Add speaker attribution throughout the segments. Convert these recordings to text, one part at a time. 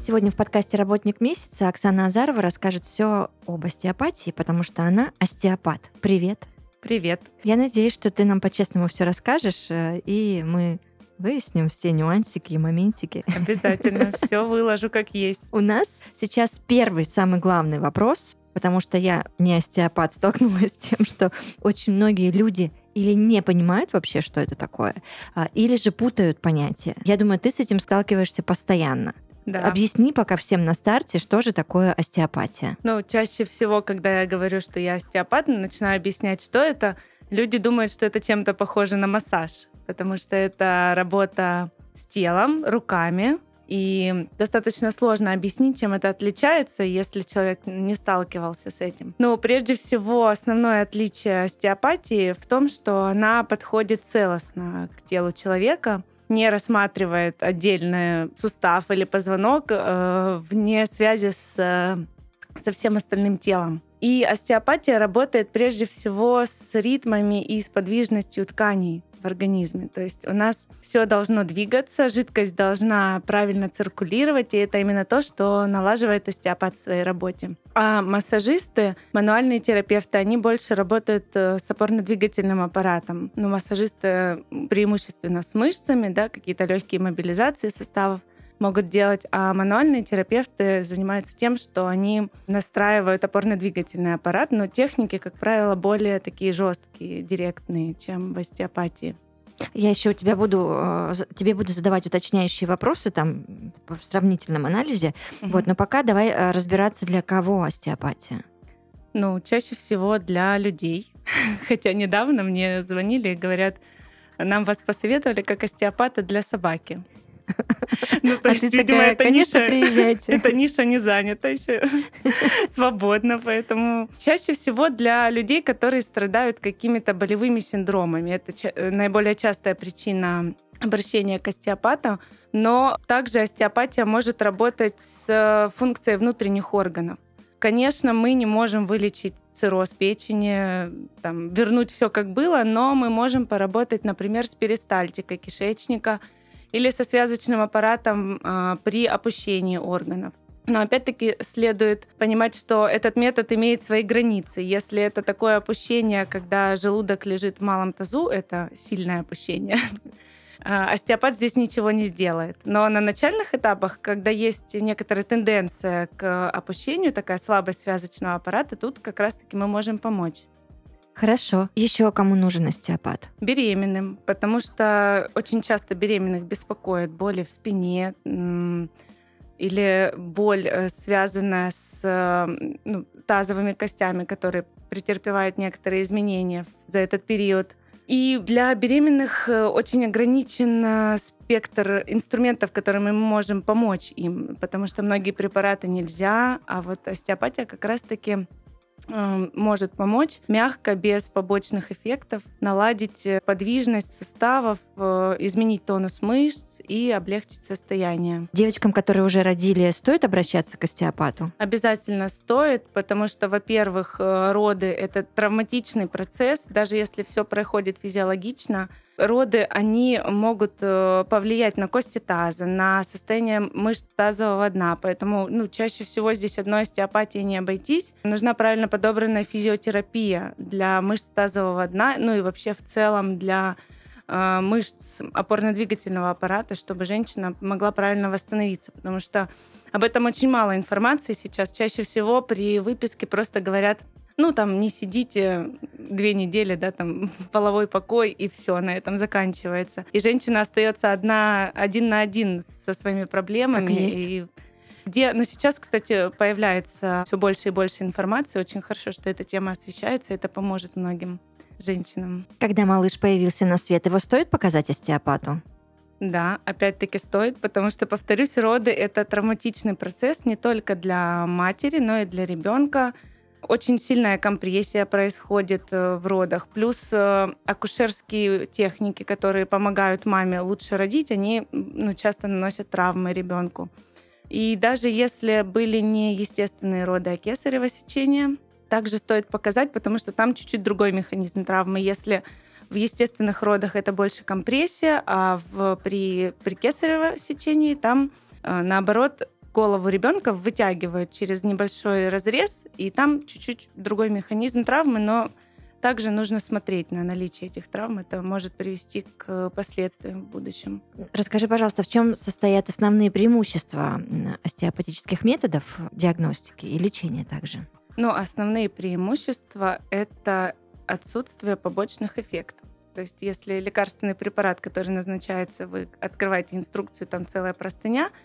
Speaker 1: Сегодня в подкасте «Работник месяца» Оксана Азарова расскажет все об остеопатии, потому что она остеопат. Привет.
Speaker 2: Привет.
Speaker 1: Я надеюсь, что ты нам по-честному все расскажешь, э, и мы выясним все нюансики и моментики.
Speaker 2: Обязательно все выложу как есть.
Speaker 1: У нас сейчас первый самый главный вопрос, потому что я не остеопат столкнулась с тем, что очень многие люди или не понимают вообще, что это такое, а, или же путают понятия. Я думаю, ты с этим сталкиваешься постоянно.
Speaker 2: Да.
Speaker 1: Объясни пока всем на старте, что же такое остеопатия.
Speaker 2: Ну, чаще всего, когда я говорю, что я остеопат, начинаю объяснять, что это, люди думают, что это чем-то похоже на массаж, потому что это работа с телом, руками, и достаточно сложно объяснить, чем это отличается, если человек не сталкивался с этим. Но прежде всего основное отличие остеопатии в том, что она подходит целостно к телу человека, не рассматривает отдельный сустав или позвонок э, вне связи с, э, со всем остальным телом. И остеопатия работает прежде всего с ритмами и с подвижностью тканей в организме. То есть у нас все должно двигаться, жидкость должна правильно циркулировать, и это именно то, что налаживает остеопат в своей работе. А массажисты, мануальные терапевты, они больше работают э, с опорно-двигательным аппаратом. Ну, массажисты преимущественно с мышцами, да, какие-то легкие мобилизации суставов могут делать, а мануальные терапевты занимаются тем, что они настраивают опорно-двигательный аппарат, но техники, как правило, более такие жесткие, директные, чем в остеопатии.
Speaker 1: Я еще у тебя буду, э, тебе буду задавать уточняющие вопросы там в сравнительном анализе. Угу. Вот, но пока давай э, разбираться, для кого остеопатия.
Speaker 2: Ну, чаще всего для людей. Хотя недавно мне звонили и говорят, нам вас посоветовали как остеопата для собаки.
Speaker 1: Ну, то а есть, видимо, эта ниша,
Speaker 2: эта ниша не занята еще свободно, поэтому чаще всего для людей, которые страдают какими-то болевыми синдромами. Это э, наиболее частая причина обращения к остеопату, но также остеопатия может работать с функцией внутренних органов. Конечно, мы не можем вылечить цирроз печени, там, вернуть все как было, но мы можем поработать, например, с перистальтикой кишечника – или со связочным аппаратом а, при опущении органов. Но опять-таки следует понимать, что этот метод имеет свои границы. Если это такое опущение, когда желудок лежит в малом тазу, это сильное опущение. А, остеопат здесь ничего не сделает. Но на начальных этапах, когда есть некоторая тенденция к опущению, такая слабость связочного аппарата, тут как раз-таки мы можем помочь.
Speaker 1: Хорошо. Еще кому нужен остеопат?
Speaker 2: Беременным, потому что очень часто беременных беспокоит боли в спине или боль, э, связанная с э, ну, тазовыми костями, которые претерпевают некоторые изменения за этот период. И для беременных э, очень ограничен спектр инструментов, которыми мы можем помочь им, потому что многие препараты нельзя, а вот остеопатия как раз-таки может помочь мягко, без побочных эффектов, наладить э, подвижность суставов, э, изменить тонус мышц и облегчить состояние.
Speaker 1: Девочкам, которые уже родили, стоит обращаться к остеопату?
Speaker 2: Обязательно стоит, потому что, во-первых, э, роды — это травматичный процесс, даже если все проходит физиологично, роды, они могут э, повлиять на кости таза, на состояние мышц тазового дна. Поэтому ну, чаще всего здесь одной остеопатии не обойтись. Нужна правильно подобранная физиотерапия для мышц тазового дна, ну и вообще в целом для э, мышц опорно-двигательного аппарата, чтобы женщина могла правильно восстановиться, потому что об этом очень мало информации сейчас. Чаще всего при выписке просто говорят ну, там, не сидите две недели, да, там, половой покой, и все, на этом заканчивается. И женщина остается одна, один на один со своими проблемами.
Speaker 1: Так и есть.
Speaker 2: И где, ну, сейчас, кстати, появляется все больше и больше информации. Очень хорошо, что эта тема освещается, это поможет многим женщинам.
Speaker 1: Когда малыш появился на свет, его стоит показать остеопату?
Speaker 2: Да, опять-таки стоит, потому что, повторюсь, роды — это травматичный процесс не только для матери, но и для ребенка. Очень сильная компрессия происходит э, в родах, плюс э, акушерские техники, которые помогают маме лучше родить, они ну, часто наносят травмы ребенку. И даже если были не естественные роды, а кесарево сечение, также стоит показать, потому что там чуть-чуть другой механизм травмы. Если в естественных родах это больше компрессия, а в, при, при кесарево сечении там, э, наоборот, голову ребенка вытягивают через небольшой разрез, и там чуть-чуть другой механизм травмы, но также нужно смотреть на наличие этих травм. Это может привести к последствиям в будущем.
Speaker 1: Расскажи, пожалуйста, в чем состоят основные преимущества остеопатических методов диагностики и лечения также?
Speaker 2: Ну, основные преимущества — это отсутствие побочных эффектов. То есть если лекарственный препарат, который назначается, вы открываете инструкцию, там целая простыня —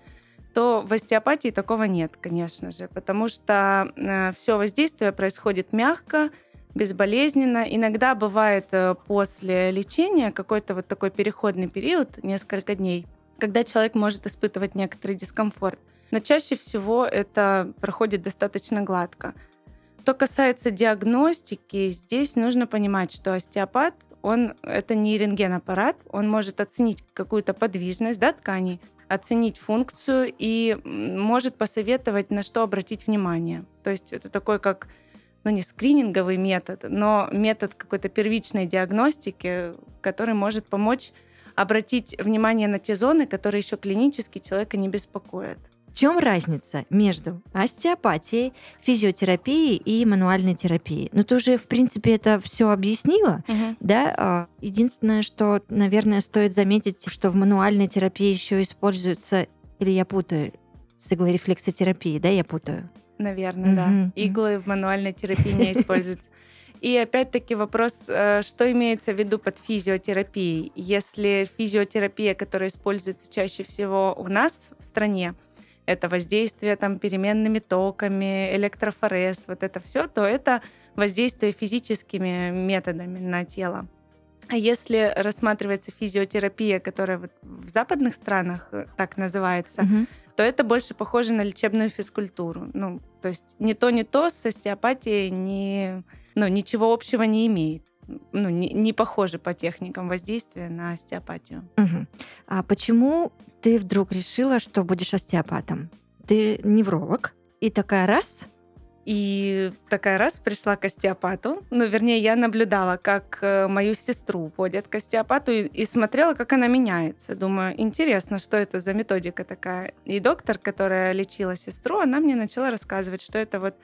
Speaker 2: то в остеопатии такого нет, конечно же, потому что э, все воздействие происходит мягко, безболезненно. Иногда бывает э, после лечения какой-то вот такой переходный период, несколько дней, когда человек может испытывать некоторый дискомфорт. Но чаще всего это проходит достаточно гладко. Что касается диагностики, здесь нужно понимать, что остеопат он это не рентген-аппарат, он может оценить какую-то подвижность да, тканей, оценить функцию и может посоветовать, на что обратить внимание. То есть это такой как ну не скрининговый метод, но метод какой-то первичной диагностики, который может помочь обратить внимание на те зоны, которые еще клинически человека не беспокоят.
Speaker 1: В чем разница между остеопатией, физиотерапией и мануальной терапией? Ну, ты уже, в принципе, это все объяснила, угу. да? А, единственное, что, наверное, стоит заметить, что в мануальной терапии еще используется, или я путаю, с иглорефлексотерапией, да, я путаю?
Speaker 2: Наверное, угу. да. Иглы в мануальной терапии не используются. И опять-таки вопрос, э, что имеется в виду под физиотерапией? Если физиотерапия, которая используется чаще всего у нас в стране, это воздействие там переменными токами, электрофорез, вот это все, то это воздействие физическими методами на тело. А если рассматривается физиотерапия, которая вот в западных странах э, так называется, угу. то это больше похоже на лечебную физкультуру. Ну, то есть не то, не то с остеопатией не, ну, ничего общего не имеет ну, не, не похожи по техникам воздействия на остеопатию.
Speaker 1: Угу. А почему ты вдруг решила, что будешь остеопатом? Ты невролог, и такая раз
Speaker 2: и такая раз пришла к остеопату. Ну, вернее, я наблюдала, как э, мою сестру водят к остеопату и, и смотрела, как она меняется. Думаю, интересно, что это за методика такая. И доктор, которая лечила сестру, она мне начала рассказывать, что это вот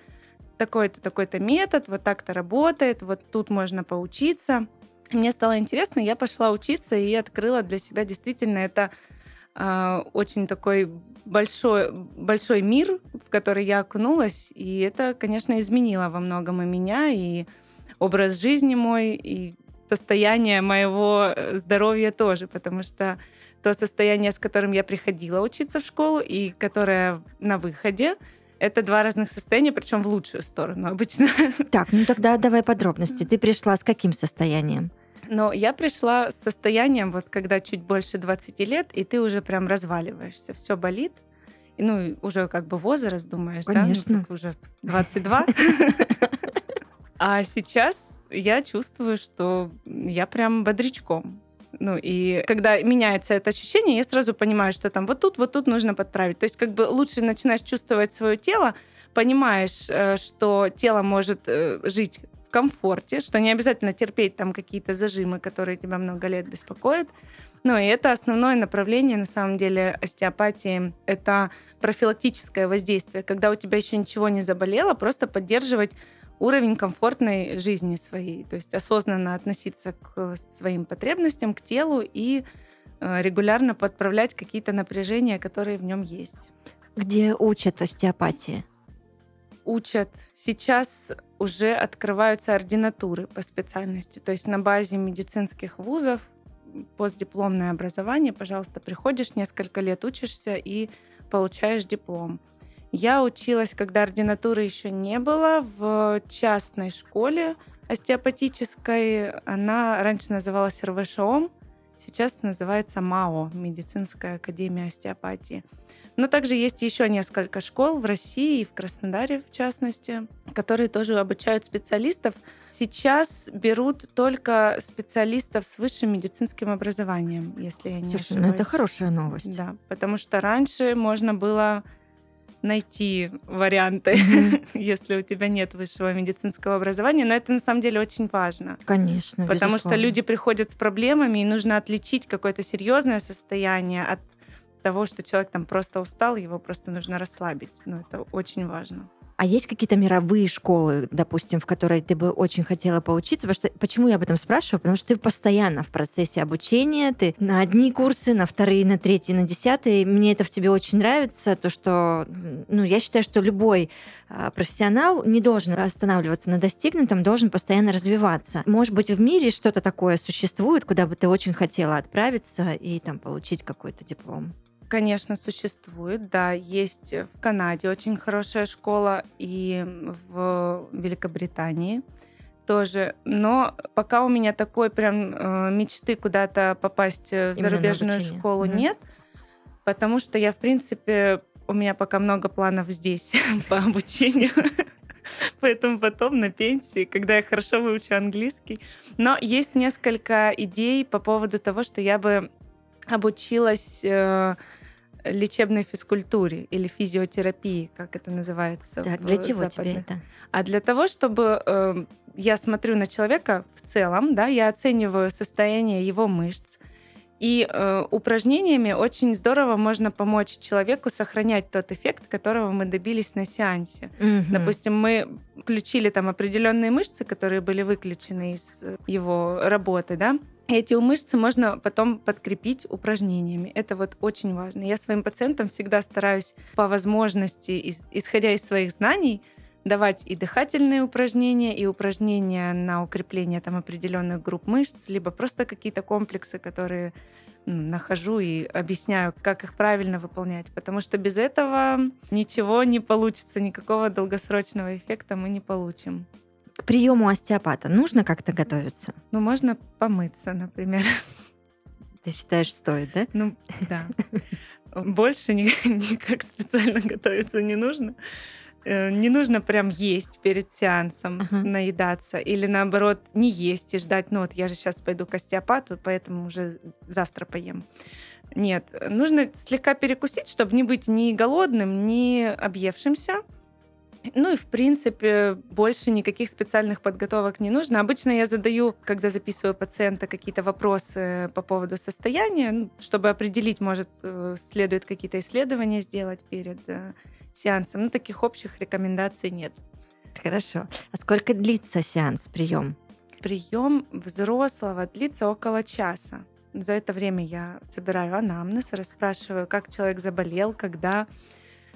Speaker 2: такой-то, такой-то метод, вот так-то работает, вот тут можно поучиться. Мне стало интересно, я пошла учиться и открыла для себя действительно это э, очень такой большой, большой мир, в который я окунулась, и это, конечно, изменило во многом и меня, и образ жизни мой, и состояние моего э, здоровья тоже, потому что то состояние, с которым я приходила учиться в школу, и которое на выходе, это два разных состояния, причем в лучшую сторону обычно.
Speaker 1: Так, ну тогда давай подробности. Ты пришла с каким состоянием?
Speaker 2: Но я пришла с состоянием, вот когда чуть больше 20 лет, и ты уже прям разваливаешься, все болит. И, ну, уже как бы возраст, думаешь,
Speaker 1: Конечно.
Speaker 2: да? Ну, уже 22. А сейчас я чувствую, что я прям бодрячком. Ну, и когда меняется это ощущение, я сразу понимаю, что там вот тут, вот тут нужно подправить. То есть как бы лучше начинаешь чувствовать свое тело, понимаешь, э, что тело может э, жить в комфорте, что не обязательно терпеть там какие-то зажимы, которые тебя много лет беспокоят. Ну, и это основное направление, на самом деле, остеопатии. Это профилактическое воздействие, когда у тебя еще ничего не заболело, просто поддерживать уровень комфортной жизни своей, то есть осознанно относиться к своим потребностям, к телу и э, регулярно подправлять какие-то напряжения, которые в нем есть.
Speaker 1: Где учат остеопатии?
Speaker 2: Учат. Сейчас уже открываются ординатуры по специальности, то есть на базе медицинских вузов постдипломное образование, пожалуйста, приходишь, несколько лет учишься и получаешь диплом. Я училась, когда ординатуры еще не было, в частной школе остеопатической. Она раньше называлась РВШОМ, сейчас называется МАО, Медицинская академия остеопатии. Но также есть еще несколько школ в России и в Краснодаре, в частности, которые тоже обучают специалистов. Сейчас берут только специалистов с высшим медицинским образованием, если я не
Speaker 1: Слушай,
Speaker 2: ошибаюсь.
Speaker 1: ну это хорошая новость.
Speaker 2: Да, потому что раньше можно было найти варианты,
Speaker 1: Мгм.
Speaker 2: если у тебя нет высшего медицинского образования, но это на самом деле очень важно.
Speaker 1: Конечно,
Speaker 2: Потому что
Speaker 1: безусловно.
Speaker 2: люди приходят с проблемами, и нужно отличить какое-то серьезное состояние от того, что человек там просто устал, его просто нужно расслабить. Ну, это очень важно.
Speaker 1: А есть какие-то мировые школы, допустим, в которые ты бы очень хотела поучиться? Потому что, почему я об этом спрашиваю? Потому что ты постоянно в процессе обучения, ты на одни курсы, на вторые, на третьи, на десятые. Мне это в тебе очень нравится, то, что, ну, я считаю, что любой а, профессионал не должен останавливаться на достигнутом, должен постоянно развиваться. Может быть, в мире что-то такое существует, куда бы ты очень хотела отправиться и там получить какой-то диплом?
Speaker 2: Конечно, существует, да. Есть в Канаде очень хорошая школа и в Великобритании тоже. Но пока у меня такой прям э, мечты куда-то попасть в
Speaker 1: Именно на
Speaker 2: зарубежную
Speaker 1: обучение.
Speaker 2: школу
Speaker 1: Мгм.
Speaker 2: нет, потому что я, в принципе, у меня пока много планов здесь по обучению. Поэтому потом на пенсии, когда я хорошо выучу английский. Но есть несколько идей по поводу того, что я бы обучилась э, лечебной физкультуре или физиотерапии, как это называется.
Speaker 1: Так, для чего тебе
Speaker 2: западных.
Speaker 1: это?
Speaker 2: А для того, чтобы э, я смотрю на человека в целом, да, я оцениваю состояние его мышц. И э, упражнениями очень здорово можно помочь человеку сохранять тот эффект, которого мы добились на сеансе.
Speaker 1: Мгм.
Speaker 2: Допустим, мы включили там определенные мышцы, которые были выключены из его работы, да. Эти мышцы можно потом подкрепить упражнениями. Это вот очень важно. Я своим пациентам всегда стараюсь по возможности, исходя из своих знаний, давать и дыхательные упражнения, и упражнения на укрепление там определенных групп мышц, либо просто какие-то комплексы, которые м, нахожу и объясняю, как их правильно выполнять. Потому что без этого ничего не получится, никакого долгосрочного эффекта мы не получим.
Speaker 1: К приему остеопата нужно как-то готовиться?
Speaker 2: Ну, можно помыться, например.
Speaker 1: Ты считаешь, стоит, да?
Speaker 2: Ну, да. Больше ни- никак специально готовиться не нужно. Э, Не нужно прям есть перед сеансом,
Speaker 1: Ага.
Speaker 2: наедаться. Или наоборот, не есть и ждать, ну вот я же сейчас пойду к остеопату, поэтому уже завтра поем. Нет, нужно слегка перекусить, чтобы не быть ни голодным, ни объевшимся. Ну и, в принципе, больше никаких специальных подготовок не нужно. Обычно я задаю, когда записываю пациента, какие-то вопросы по поводу состояния, ну, чтобы определить, может, э, следует какие-то исследования сделать перед э, сеансом. Ну, таких общих рекомендаций нет.
Speaker 1: Хорошо. А сколько длится сеанс, прием?
Speaker 2: Прием взрослого длится около часа. За это время я собираю анамнез, расспрашиваю, как человек заболел, когда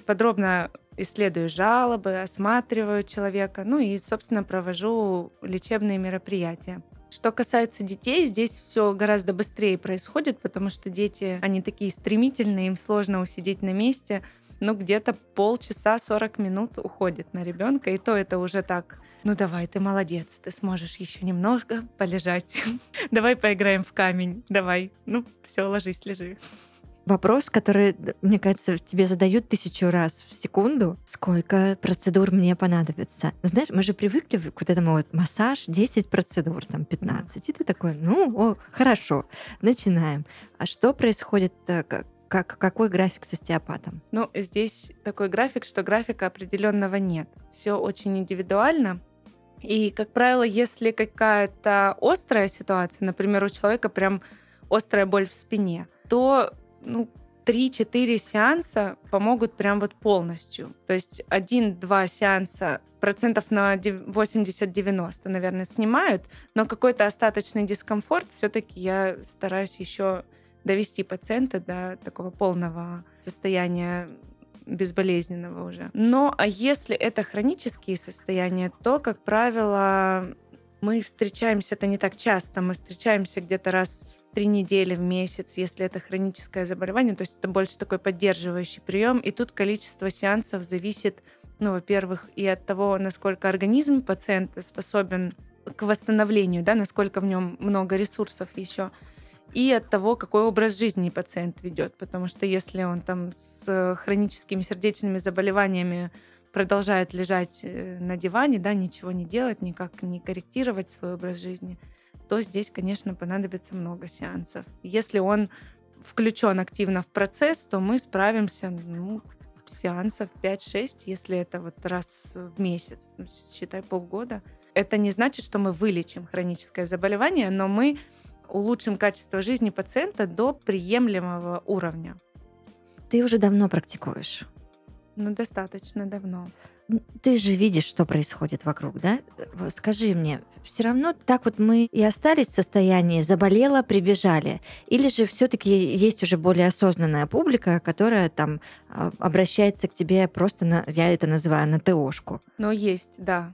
Speaker 2: подробно исследую жалобы, осматриваю человека, ну и, собственно, провожу лечебные мероприятия. Что касается детей, здесь все гораздо быстрее происходит, потому что дети, они такие стремительные, им сложно усидеть на месте. Ну, где-то полчаса, 40 минут уходит на ребенка, и то это уже так. Ну давай, ты молодец, ты сможешь еще немного полежать. Давай поиграем в камень, давай. Ну, все, ложись, лежи.
Speaker 1: Вопрос, который, мне кажется, тебе задают тысячу раз в секунду. Сколько процедур мне понадобится? Ну, знаешь, мы же привыкли к вот этому вот массаж, 10 процедур, там 15. И ты такой, ну, о, хорошо, начинаем. А что происходит, э, как, как, какой график с остеопатом?
Speaker 2: Ну, здесь такой график, что графика определенного нет. Все очень индивидуально. И, как правило, если какая-то острая ситуация, например, у человека прям острая боль в спине, то ну, 3-4 сеанса помогут прям вот полностью. То есть один-два сеанса процентов на 80-90, наверное, снимают, но какой-то остаточный дискомфорт все-таки я стараюсь еще довести пациента до такого полного состояния безболезненного уже. Но а если это хронические состояния, то, как правило, мы встречаемся, это не так часто, мы встречаемся где-то раз три недели в месяц, если это хроническое заболевание, то есть это больше такой поддерживающий прием, и тут количество сеансов зависит, ну, во-первых, и от того, насколько организм пациента способен к восстановлению, да, насколько в нем много ресурсов еще, и от того, какой образ жизни пациент ведет. Потому что если он там с хроническими сердечными заболеваниями продолжает лежать э, на диване, да, ничего не делать, никак не корректировать свой образ жизни, то здесь, конечно, понадобится много сеансов. Если он включен активно в процесс, то мы справимся ну, сеансов 5-6, если это вот раз в месяц, ну, считай полгода. Это не значит, что мы вылечим хроническое заболевание, но мы улучшим качество жизни пациента до приемлемого уровня.
Speaker 1: Ты уже давно практикуешь?
Speaker 2: Ну, достаточно давно.
Speaker 1: Ты же видишь, что происходит вокруг, да? Скажи мне, все равно так вот мы и остались в состоянии заболела, прибежали, или же все-таки есть уже более осознанная публика, которая там а, обращается к тебе просто на, я это называю, на ТОшку?
Speaker 2: Ну, есть, да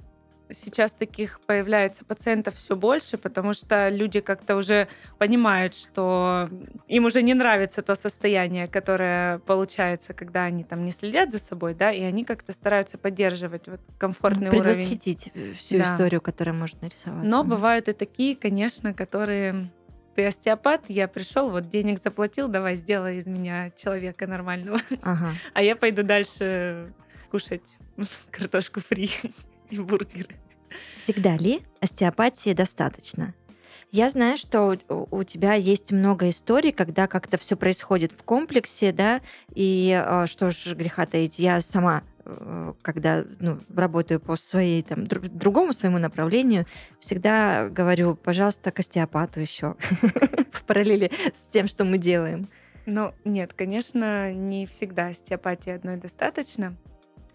Speaker 2: сейчас таких появляется пациентов все больше, потому что люди как-то уже понимают, что им уже не нравится то состояние, которое получается, когда они там не следят за собой, да, и они как-то стараются поддерживать вот комфортный
Speaker 1: Предвосхитить
Speaker 2: уровень.
Speaker 1: Предвосхитить всю да. историю, которая может нарисоваться.
Speaker 2: Но бывают и такие, конечно, которые ты остеопат, я пришел, вот денег заплатил, давай сделай из меня человека нормального. Ага. А я пойду дальше кушать картошку фри и бургеры.
Speaker 1: Всегда ли остеопатии достаточно? Я знаю, что у тебя есть много историй, когда как-то все происходит в комплексе, да, и а, что ж греха таить, я сама э, когда ну, работаю по своей там другому своему направлению, всегда говорю, пожалуйста, к остеопату еще в параллели с тем, что мы делаем.
Speaker 2: Ну, нет, конечно, не всегда остеопатии одной достаточно.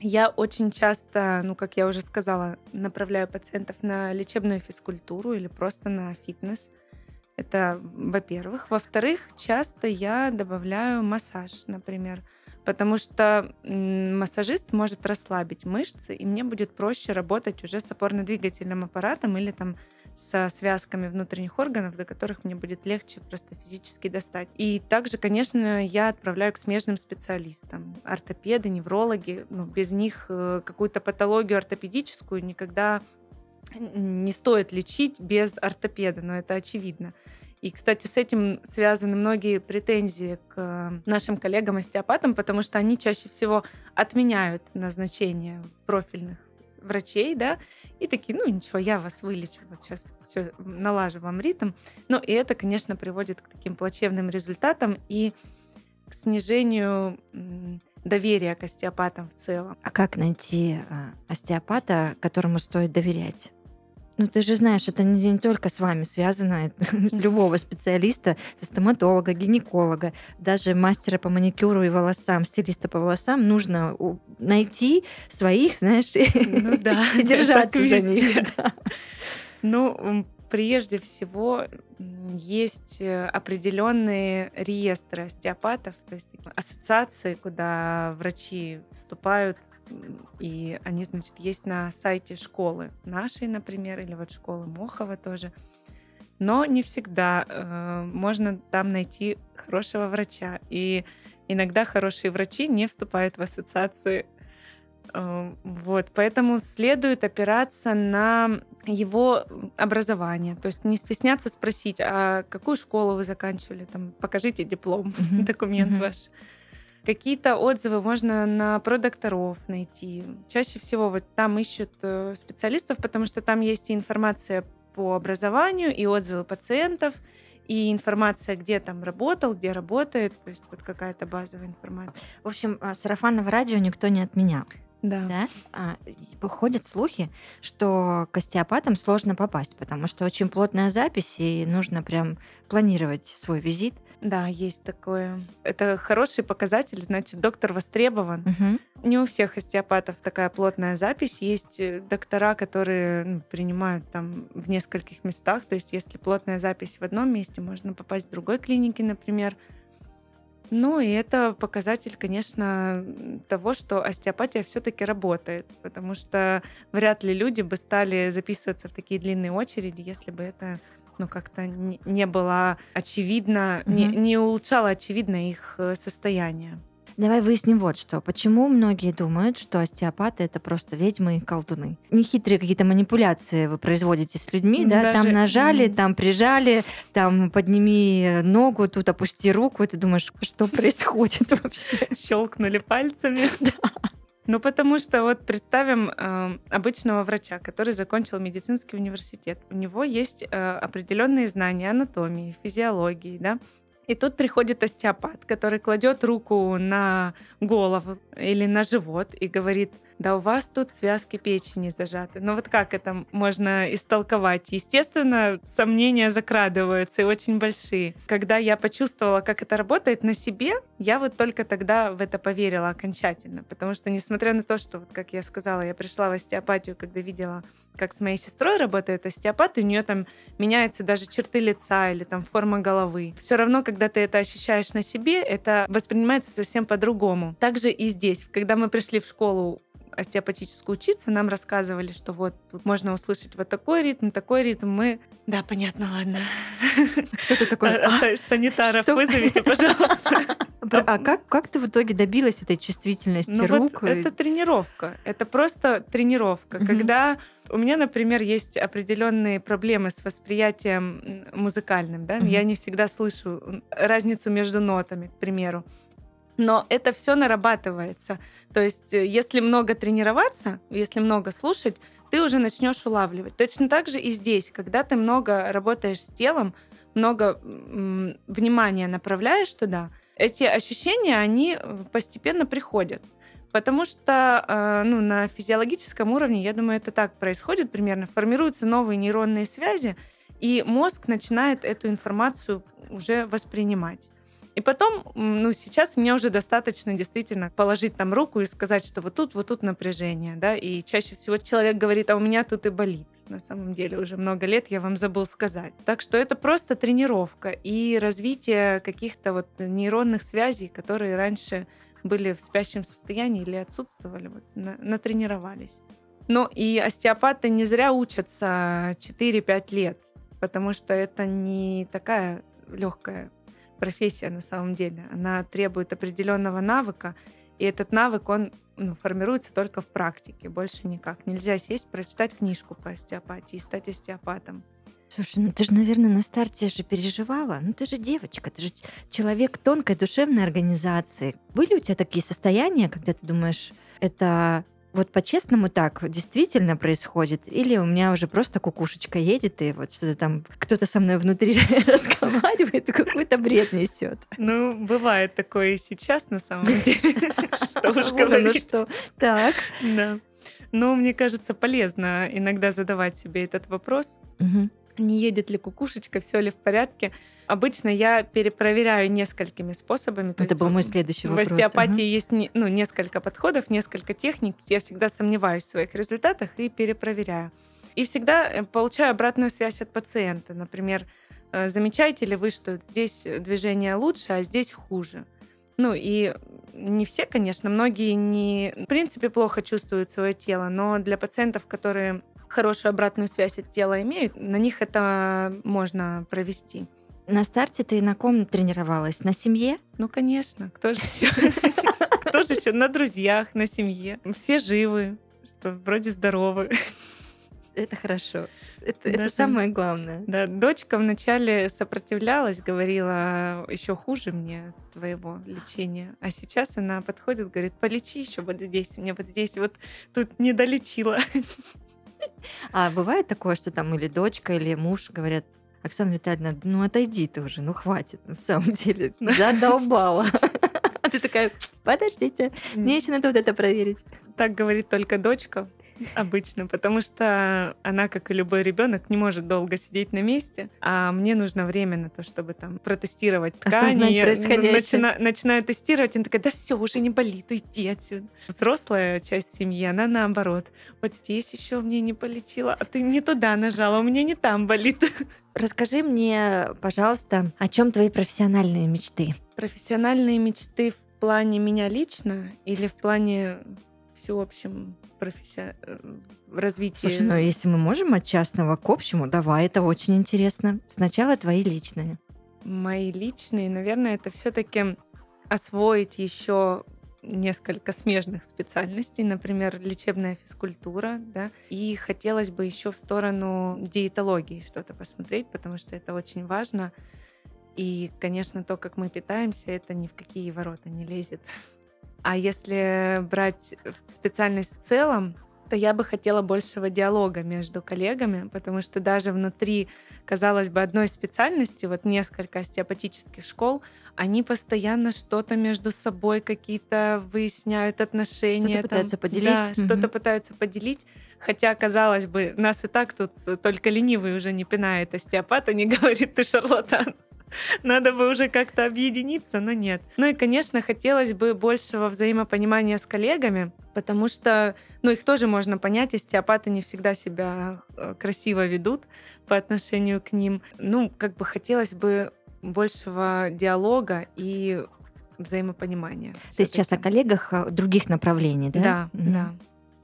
Speaker 2: Я очень часто, ну, как я уже сказала, направляю пациентов на лечебную физкультуру или просто на фитнес. Это, во-первых. Во-вторых, часто я добавляю массаж, например, потому что массажист может расслабить мышцы, и мне будет проще работать уже с опорно-двигательным аппаратом или там со связками внутренних органов, до которых мне будет легче просто физически достать. И также, конечно, я отправляю к смежным специалистам. Ортопеды, неврологи. Ну, без них э, какую-то патологию ортопедическую никогда не стоит лечить без ортопеда, но это очевидно. И, кстати, с этим связаны многие претензии к нашим коллегам-остеопатам, потому что они чаще всего отменяют назначение профильных врачей, да, и такие, ну ничего, я вас вылечу, вот сейчас все налажу вам ритм. Ну и это, конечно, приводит к таким плачевным результатам и к снижению доверия к остеопатам в целом.
Speaker 1: А как найти а, остеопата, которому стоит доверять? Ну, ты же знаешь, это не, не только с вами связано, это с любого специалиста, со стоматолога, гинеколога, даже мастера по маникюру и волосам, стилиста по волосам, нужно найти своих, знаешь, ну, да, и держаться за них. Да.
Speaker 2: Ну, прежде всего есть э, определенные реестры остеопатов, то есть ассоциации, куда врачи вступают и они, значит, есть на сайте школы нашей, например, или вот школы Мохова тоже. Но не всегда э, можно там найти хорошего врача. И иногда хорошие врачи не вступают в ассоциации. Э, вот, поэтому следует опираться на его образование. То есть не стесняться спросить, а какую школу вы заканчивали? Там, покажите диплом, документ ваш. Какие-то отзывы можно на про докторов найти. Чаще всего вот там ищут э, специалистов, потому что там есть и информация по образованию, и отзывы пациентов, и информация, где там работал, где работает, то есть вот какая-то базовая информация.
Speaker 1: В общем, а, сарафанного радио никто не отменял.
Speaker 2: Да.
Speaker 1: да? А, ходят слухи, что к остеопатам сложно попасть, потому что очень плотная запись, и нужно прям планировать свой визит.
Speaker 2: Да, есть такое. Это хороший показатель, значит, доктор востребован. Угу. Не у всех остеопатов такая плотная запись. Есть э, доктора, которые ну, принимают там в нескольких местах. То есть, если плотная запись в одном месте, можно попасть в другой клинике, например. Ну, и это показатель, конечно, того, что остеопатия все-таки работает, потому что вряд ли люди бы стали записываться в такие длинные очереди, если бы это ну, как-то не было очевидно, угу. не, не улучшало очевидно их э, состояние.
Speaker 1: Давай выясним вот что. Почему многие думают, что остеопаты это просто ведьмы и колдуны? Нехитрые какие-то манипуляции вы производите с людьми, да? Даже... Там нажали, там прижали, там подними ногу, тут опусти руку, и ты думаешь, что происходит вообще?
Speaker 2: Щелкнули пальцами. Да. Ну, потому что вот представим э, обычного врача, который закончил медицинский университет. У него есть э, определенные знания анатомии, физиологии, да, и тут приходит остеопат, который кладет руку на голову или на живот и говорит, да у вас тут связки печени зажаты. Ну вот как это можно истолковать? Естественно, сомнения закрадываются и очень большие. Когда я почувствовала, как это работает на себе, я вот только тогда в это поверила окончательно. Потому что, несмотря на то, что, вот, как я сказала, я пришла в остеопатию, когда видела как с моей сестрой работает остеопат, и у нее там меняются даже черты лица или там форма головы. Все равно, когда ты это ощущаешь на себе, это воспринимается совсем по-другому. Также и здесь, когда мы пришли в школу остеопатическую учиться, нам рассказывали, что вот тут можно услышать вот такой ритм, такой ритм. Мы, да, понятно, ладно.
Speaker 1: Кто-то такой, а,
Speaker 2: а, санитаров что? вызовите, пожалуйста.
Speaker 1: А как, как ты в итоге добилась этой чувствительности ну, рук?
Speaker 2: Вот это тренировка. Это просто тренировка. Когда у меня, например, есть определенные проблемы с восприятием музыкальным, да, mm-hmm. я не всегда слышу разницу между нотами, к примеру. Но это все нарабатывается. То есть, э, если много тренироваться, если много слушать, ты уже начнешь улавливать. Точно так же и здесь, когда ты много работаешь с телом, много внимания направляешь туда, эти ощущения, они э, постепенно приходят. Потому что э, ну, на физиологическом уровне, я думаю, это так происходит примерно, формируются новые нейронные связи, и мозг начинает эту информацию уже воспринимать. И потом, ну, сейчас мне уже достаточно действительно положить там руку и сказать, что вот тут, вот тут напряжение, да, и чаще всего человек говорит, а у меня тут и болит. На самом деле уже много лет я вам забыл сказать. Так что это просто тренировка и развитие каких-то вот нейронных связей, которые раньше были в спящем состоянии или отсутствовали, вот, на, натренировались. Ну и остеопаты не зря учатся 4-5 лет, потому что это не такая легкая профессия на самом деле. Она требует определенного навыка, и этот навык, он ну, формируется только в практике, больше никак. Нельзя сесть, прочитать книжку по остеопатии и стать остеопатом.
Speaker 1: Слушай, ну ты же, наверное, на старте же переживала. Ну ты же девочка, ты же человек тонкой душевной организации. Были у тебя такие состояния, когда ты думаешь, это вот по-честному так действительно происходит? Или у меня уже просто кукушечка едет, и вот что-то там кто-то со мной внутри разговаривает, и какой-то бред несет?
Speaker 2: Ну, бывает такое и сейчас, на самом деле. Что уж
Speaker 1: говорить. Так.
Speaker 2: Да. Но мне кажется, полезно иногда задавать себе этот вопрос не едет ли кукушечка, все ли в порядке. Обычно я перепроверяю несколькими способами.
Speaker 1: Это был мой следующий вопрос.
Speaker 2: В остеопатии ага. есть ну, несколько подходов, несколько техник. Я всегда сомневаюсь в своих результатах и перепроверяю. И всегда э, получаю обратную связь от пациента. Например, э, замечаете ли вы, что здесь движение лучше, а здесь хуже? Ну и не все, конечно, многие не, в принципе, плохо чувствуют свое тело, но для пациентов, которые хорошую обратную связь от тела имеют, на них это можно провести.
Speaker 1: На старте ты на ком тренировалась? На семье?
Speaker 2: Ну, конечно. Кто же еще? Кто же еще? На друзьях, на семье. Все живы, что вроде здоровы.
Speaker 1: Это хорошо. Это, это самое главное.
Speaker 2: Да, дочка вначале сопротивлялась, говорила, еще хуже мне твоего лечения. А сейчас она подходит, говорит, полечи еще вот здесь, мне вот здесь, вот тут не долечила.
Speaker 1: А бывает такое, что там или дочка, или муж говорят, Оксана Витальевна, ну отойди ты уже, ну хватит, ну, в самом деле, задолбала. А ты такая, подождите, мне еще надо вот это проверить.
Speaker 2: Так говорит только дочка обычно, потому что она, как и любой ребенок, не может долго сидеть на месте, а мне нужно время на то, чтобы там протестировать ткани. Начина, начинаю тестировать, и она такая, да все, уже не болит, уйди отсюда. Взрослая часть семьи, она наоборот. Вот здесь еще мне не полечила, а ты не туда нажала, у меня не там болит.
Speaker 1: Расскажи мне, пожалуйста, о чем твои профессиональные мечты?
Speaker 2: Профессиональные мечты в плане меня лично или в плане всеобщем профессия... Э, развитии.
Speaker 1: Слушай, ну если мы можем от частного к общему, давай, это очень интересно. Сначала твои личные.
Speaker 2: Мои личные, наверное, это все-таки освоить еще несколько смежных специальностей, например, лечебная физкультура, да, и хотелось бы еще в сторону диетологии что-то посмотреть, потому что это очень важно. И, конечно, то, как мы питаемся, это ни в какие ворота не лезет. А если брать специальность в целом, то я бы хотела большего диалога между коллегами, потому что даже внутри, казалось бы, одной специальности, вот несколько остеопатических школ, они постоянно что-то между собой какие-то выясняют отношения.
Speaker 1: Что-то пытаются поделить.
Speaker 2: Да, угу. что-то пытаются поделить. Хотя, казалось бы, нас и так тут только ленивый уже не пинает остеопат, а не говорит, ты шарлатан. Надо бы уже как-то объединиться, но нет. Ну и, конечно, хотелось бы большего взаимопонимания с коллегами, потому что, ну, их тоже можно понять, остеопаты не всегда себя э, красиво ведут по отношению к ним. Ну, как бы хотелось бы большего диалога и взаимопонимания.
Speaker 1: Ты сейчас о коллегах э, других направлений, да?
Speaker 2: Да, mm-hmm. да.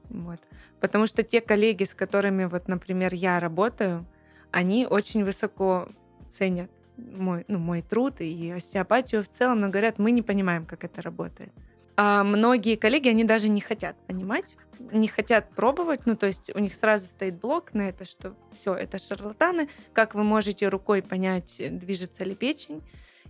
Speaker 2: Вот. Потому что те коллеги, с которыми, вот, например, я работаю, они очень высоко ценят мой, ну, мой труд и остеопатию в целом, но говорят, мы не понимаем, как это работает. А многие коллеги, они даже не хотят понимать, не хотят пробовать, ну, то есть у них сразу стоит блок на это, что все, это шарлатаны, как вы можете рукой понять, движется ли печень,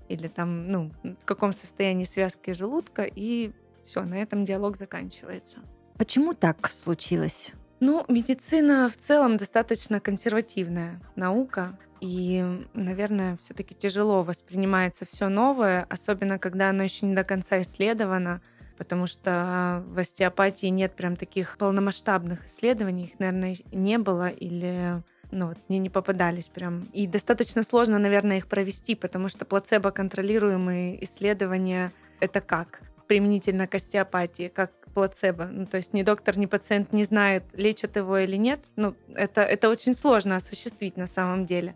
Speaker 2: или там, ну, в каком состоянии связки желудка, и все, на этом диалог заканчивается.
Speaker 1: Почему так случилось?
Speaker 2: Ну, медицина в целом достаточно консервативная наука, и, наверное, все-таки тяжело воспринимается все новое, особенно когда оно еще не до конца исследовано, потому что в остеопатии нет прям таких полномасштабных исследований, их, наверное, не было или ну, вот, мне не попадались прям. И достаточно сложно, наверное, их провести, потому что плацебо-контролируемые исследования — это как? Применительно к остеопатии, как плацебо. Ну, то есть ни доктор, ни пациент не знает, лечат его или нет. Ну, это, это очень сложно осуществить на самом деле.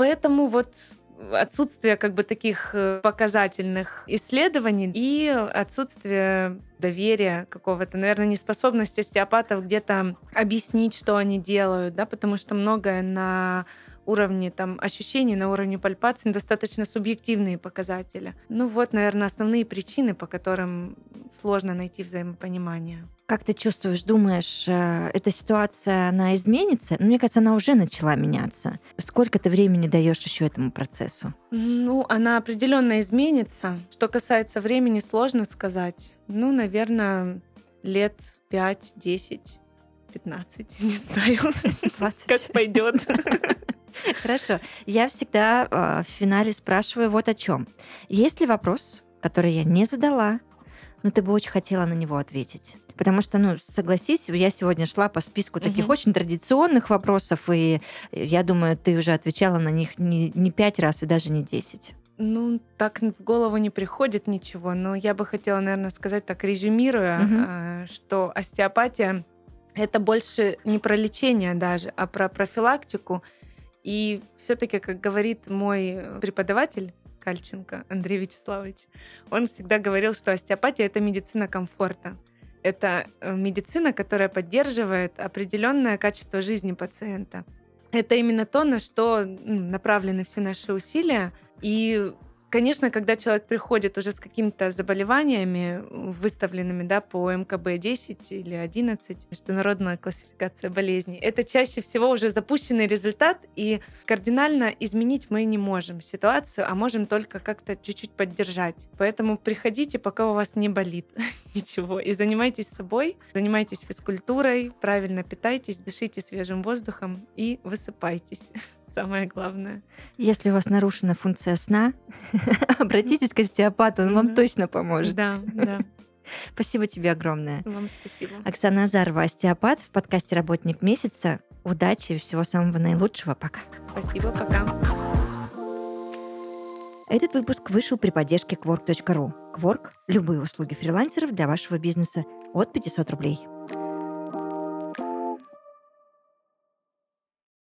Speaker 2: Поэтому вот отсутствие как бы таких э, показательных исследований и отсутствие доверия какого-то, наверное, неспособность остеопатов где-то объяснить, что они делают, да, потому что многое на уровне там, ощущений, на уровне пальпации достаточно субъективные показатели. Ну вот, наверное, основные причины, по которым сложно найти взаимопонимание.
Speaker 1: Как ты чувствуешь, думаешь, э, эта ситуация, она изменится? Ну, мне кажется, она уже начала меняться. Сколько ты времени даешь еще этому процессу?
Speaker 2: Ну, она определенно изменится. Что касается времени, сложно сказать. Ну, наверное, лет 5, 10, 15, не знаю. 20. Как пойдет.
Speaker 1: Хорошо. Я всегда э, в финале спрашиваю вот о чем. Есть ли вопрос, который я не задала, но ты бы очень хотела на него ответить? Потому что, ну, согласись, я сегодня шла по списку таких угу. очень традиционных вопросов, и я думаю, ты уже отвечала на них не, не пять раз и даже не десять.
Speaker 2: Ну, так в голову не приходит ничего, но я бы хотела, наверное, сказать так, резюмируя, угу. что остеопатия это больше не про лечение даже, а про профилактику и все-таки, как говорит мой преподаватель Кальченко Андрей Вячеславович, он всегда говорил, что остеопатия это медицина комфорта. Это э, медицина, которая поддерживает определенное качество жизни пациента. Это именно то, на что направлены все наши усилия. И Конечно, когда человек приходит уже с какими-то заболеваниями, выставленными да, по МКБ-10 или 11, международная классификация болезней, это чаще всего уже запущенный результат, и кардинально изменить мы не можем ситуацию, а можем только как-то чуть-чуть поддержать. Поэтому приходите, пока у вас не болит ничего, и занимайтесь собой, занимайтесь физкультурой, правильно питайтесь, дышите свежим воздухом и высыпайтесь. Самое главное.
Speaker 1: Если у вас нарушена функция сна, обратитесь к остеопату, он вам точно поможет.
Speaker 2: Да, да.
Speaker 1: Спасибо тебе огромное.
Speaker 2: Вам спасибо.
Speaker 1: Оксана Азарова, остеопат в подкасте «Работник месяца». Удачи и всего самого наилучшего. Пока.
Speaker 2: Спасибо, пока.
Speaker 1: Этот выпуск вышел при поддержке Quark.ru. Quark – любые услуги фрилансеров для вашего бизнеса от 500 рублей.